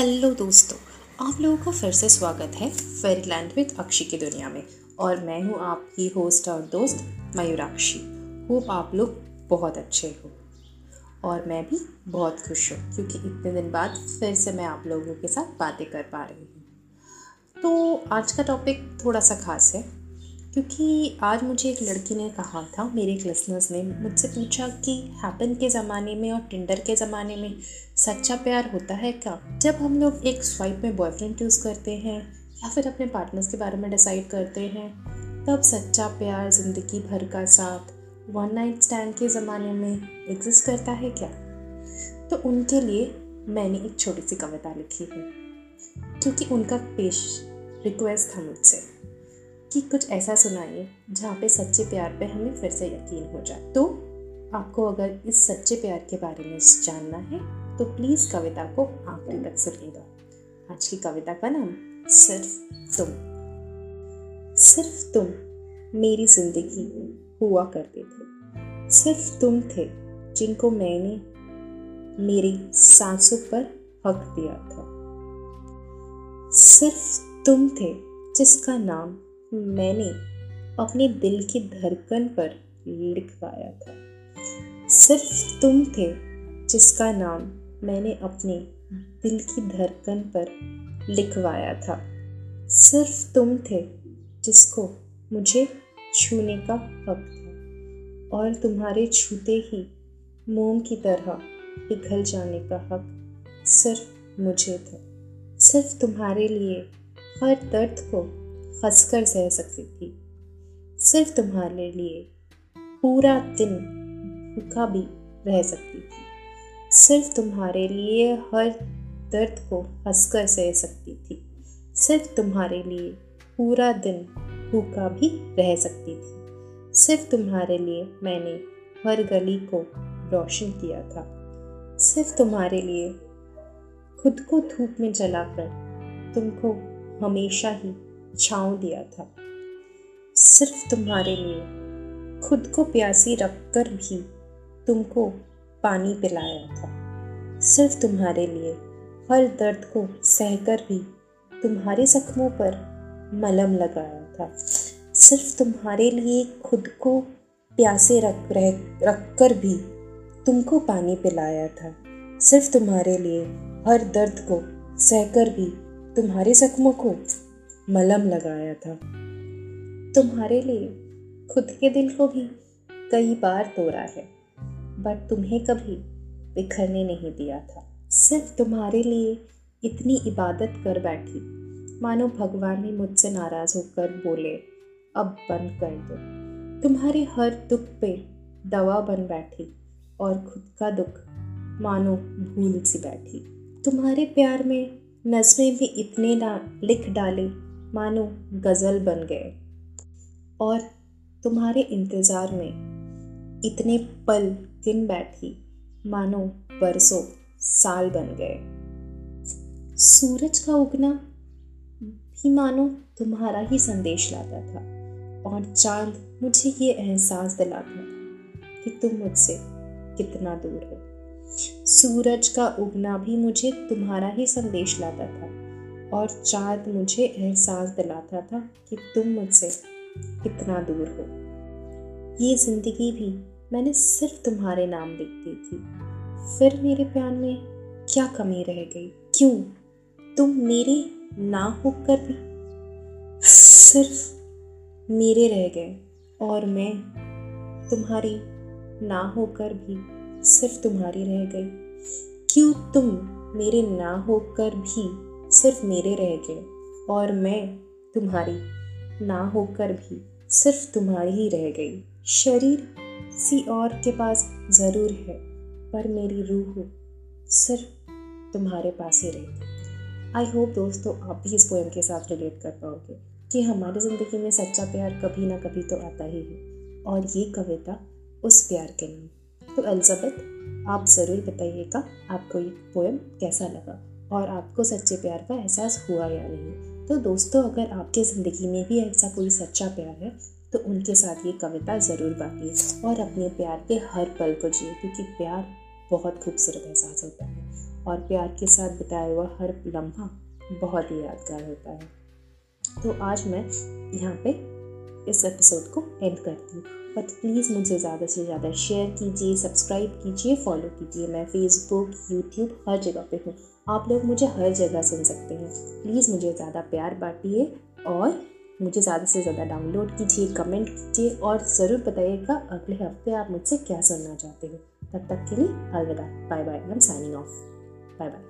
Hello दोस्तों, आप लोगों का फिर से स्वागत है फेरीलैंड विद अक्षी की दुनिया में। और मैं हूँ आपकी होस्ट और दोस्त मयूराक्षी। होप आप लोग बहुत अच्छे हो। और मैं भी बहुत खुश हूँ, क्योंकि इतने दिन बाद फिर से मैं आप लोगों के साथ बातें कर पा रही हूँ। तो आज का टॉपिक थोड़ा सा खास है। क्योंकि आज मुझे एक लड़की ने कहा था, मेरे एक लिसनर्स ने, मुझसे पूछा कि हैपन के ज़माने में और टिंडर के ज़माने में सच्चा प्यार होता है क्या? जब हम लोग एक स्वाइप में बॉयफ्रेंड चूज़ करते हैं या फिर अपने पार्टनर्स के बारे में डिसाइड करते हैं, तब सच्चा प्यार ज़िंदगी भर का साथ वन नाइट स्टैंड के ज़माने में एग्जिस्ट करता है क्या? तो उनके लिए मैंने एक छोटी सी कविता लिखी है क्योंकि उनका पेश रिक्वेस्ट था मुझसे। कि कुछ ऐसा सुनाइए जहाँ पे सच्चे प्यार पे हमें फिर से यकीन हो जाए। तो आपको अगर इस सच्चे प्यार के बारे में जानना है तो प्लीज़ कविता को आखिरी तक सुनिएगा आज की कविता का नाम सिर्फ़ तुम। सिर्फ़ तुम मेरी ज़िंदगी हुआ करते थे। सिर्फ़ तुम थे जिनको मैंने मेरी सांसों पर हक दिया था। सिर्फ़ तुम थे जिसका नाम मैंने अपने दिल की धड़कन पर लिखवाया था। सिर्फ़ तुम थे जिसका नाम मैंने अपने दिल की धड़कन पर लिखवाया था। सिर्फ़ तुम थे जिसको मुझे छूने का हक था और तुम्हारे छूते ही मोम की तरह पिघल जाने का हक सिर्फ़ मुझे था। सिर्फ़ तुम्हारे लिए हर दर्द को हंसकर सह सकती थी। सिर्फ़ तुम्हारे लिए पूरा दिन भूखा भी रह सकती थी। सिर्फ़ तुम्हारे लिए हर दर्द को हंसकर सह सकती थी। सिर्फ़ तुम्हारे लिए पूरा दिन भूखा भी रह सकती थी। सिर्फ़ तुम्हारे लिए मैंने हर गली को रोशन किया था। सिर्फ़ तुम्हारे लिए खुद को धूप में जलाकर तुमको हमेशा ही छाँव दिया था। सिर्फ़ तुम्हारे लिए, खुद को प्यासी रखकर भी तुमको पानी पिलाया था। सिर्फ़ तुम्हारे लिए, हर दर्द को सहकर भी तुम्हारे जख्मों पर मलम लगाया था। सिर्फ़ तुम्हारे लिए, खुद को प्यासे रख, रह रख कर भी तुमको पानी पिलाया था। सिर्फ़ तुम्हारे लिए, हर दर्द को सहकर भी तुम्हारे जख्मों को मलम लगाया था। तुम्हारे लिए खुद के दिल को भी कई बार तोड़ा है बट तुम्हें कभी बिखरने नहीं दिया था। सिर्फ़ तुम्हारे लिए इतनी इबादत कर बैठी। मानो भगवान ने मुझसे नाराज़ होकर बोले, अब बंद कर दो। तुम्हारे हर दुख पे दवा बन बैठी और खुद का दुख मानो भूल सी बैठी। तुम्हारे प्यार में नज़रें भी इतने ना लिख डाले मानो गज़ल बन गए। और तुम्हारे इंतज़ार में इतने पल दिन बैठी मानो बरसों साल बन गए। सूरज का उगना भी मानो तुम्हारा ही संदेश लाता था और चाँद मुझे ये एहसास दिलाता था कि तुम मुझसे कितना दूर हो। सूरज का उगना भी मुझे तुम्हारा ही संदेश लाता था और चाँद मुझे एहसास दिलाता था कि तुम मुझसे कितना दूर हो। ये ज़िंदगी भी मैंने सिर्फ़ तुम्हारे नाम लिख दी थी। फिर मेरे प्यार में क्या कमी रह गई? क्यों? तुम मेरे ना होकर भी सिर्फ़ मेरे रह गए और मैं तुम्हारी ना होकर भी सिर्फ़ तुम्हारी रह गई। क्यों तुम मेरे ना होकर भी सिर्फ़ मेरे रह गए और मैं तुम्हारी, ना होकर भी सिर्फ़ तुम्हारी ही रह गई। शरीर किसी और के पास ज़रूर है, पर मेरी रूह सिर्फ़ तुम्हारे पास ही रहेगी आई होप दोस्तों, आप भी इस पोएम के साथ रिलेट कर पाओगे कि हमारी ज़िंदगी में सच्चा प्यार कभी ना कभी तो आता ही है, और ये कविता उस प्यार के नाम तो एलिजाबेथ आप ज़रूर बताइएगा आपको ये पोएम कैसा लगा। और आपको सच्चे प्यार का एहसास हुआ या नहीं। तो दोस्तों, अगर आपके ज़िंदगी में भी ऐसा कोई सच्चा प्यार है तो उनके साथ ये कविता ज़रूर बांटिए और अपने प्यार के हर पल को जिए, क्योंकि प्यार बहुत खूबसूरत एहसास होता है और प्यार के साथ बिताया हुआ हर लम्हा बहुत ही यादगार होता है। तो आज मैं यहाँ पे इस एपिसोड को एंड करती हूँ। बट प्लीज़ मुझे ज़्यादा से ज़्यादा शेयर कीजिए सब्सक्राइब कीजिए फॉलो कीजिए। मैं फेसबुक यूट्यूब हर जगह पे हूँ। आप लोग मुझे हर जगह सुन सकते हैं। प्लीज़ मुझे ज़्यादा प्यार बांटिए और मुझे ज़्यादा से ज़्यादा डाउनलोड कीजिए, कमेंट कीजिए और ज़रूर बताइएगा अगले हफ़्ते आप मुझसे क्या सुनना चाहते हो। तब तक के लिए अलविदा। Bye bye. I'm signing off bye bye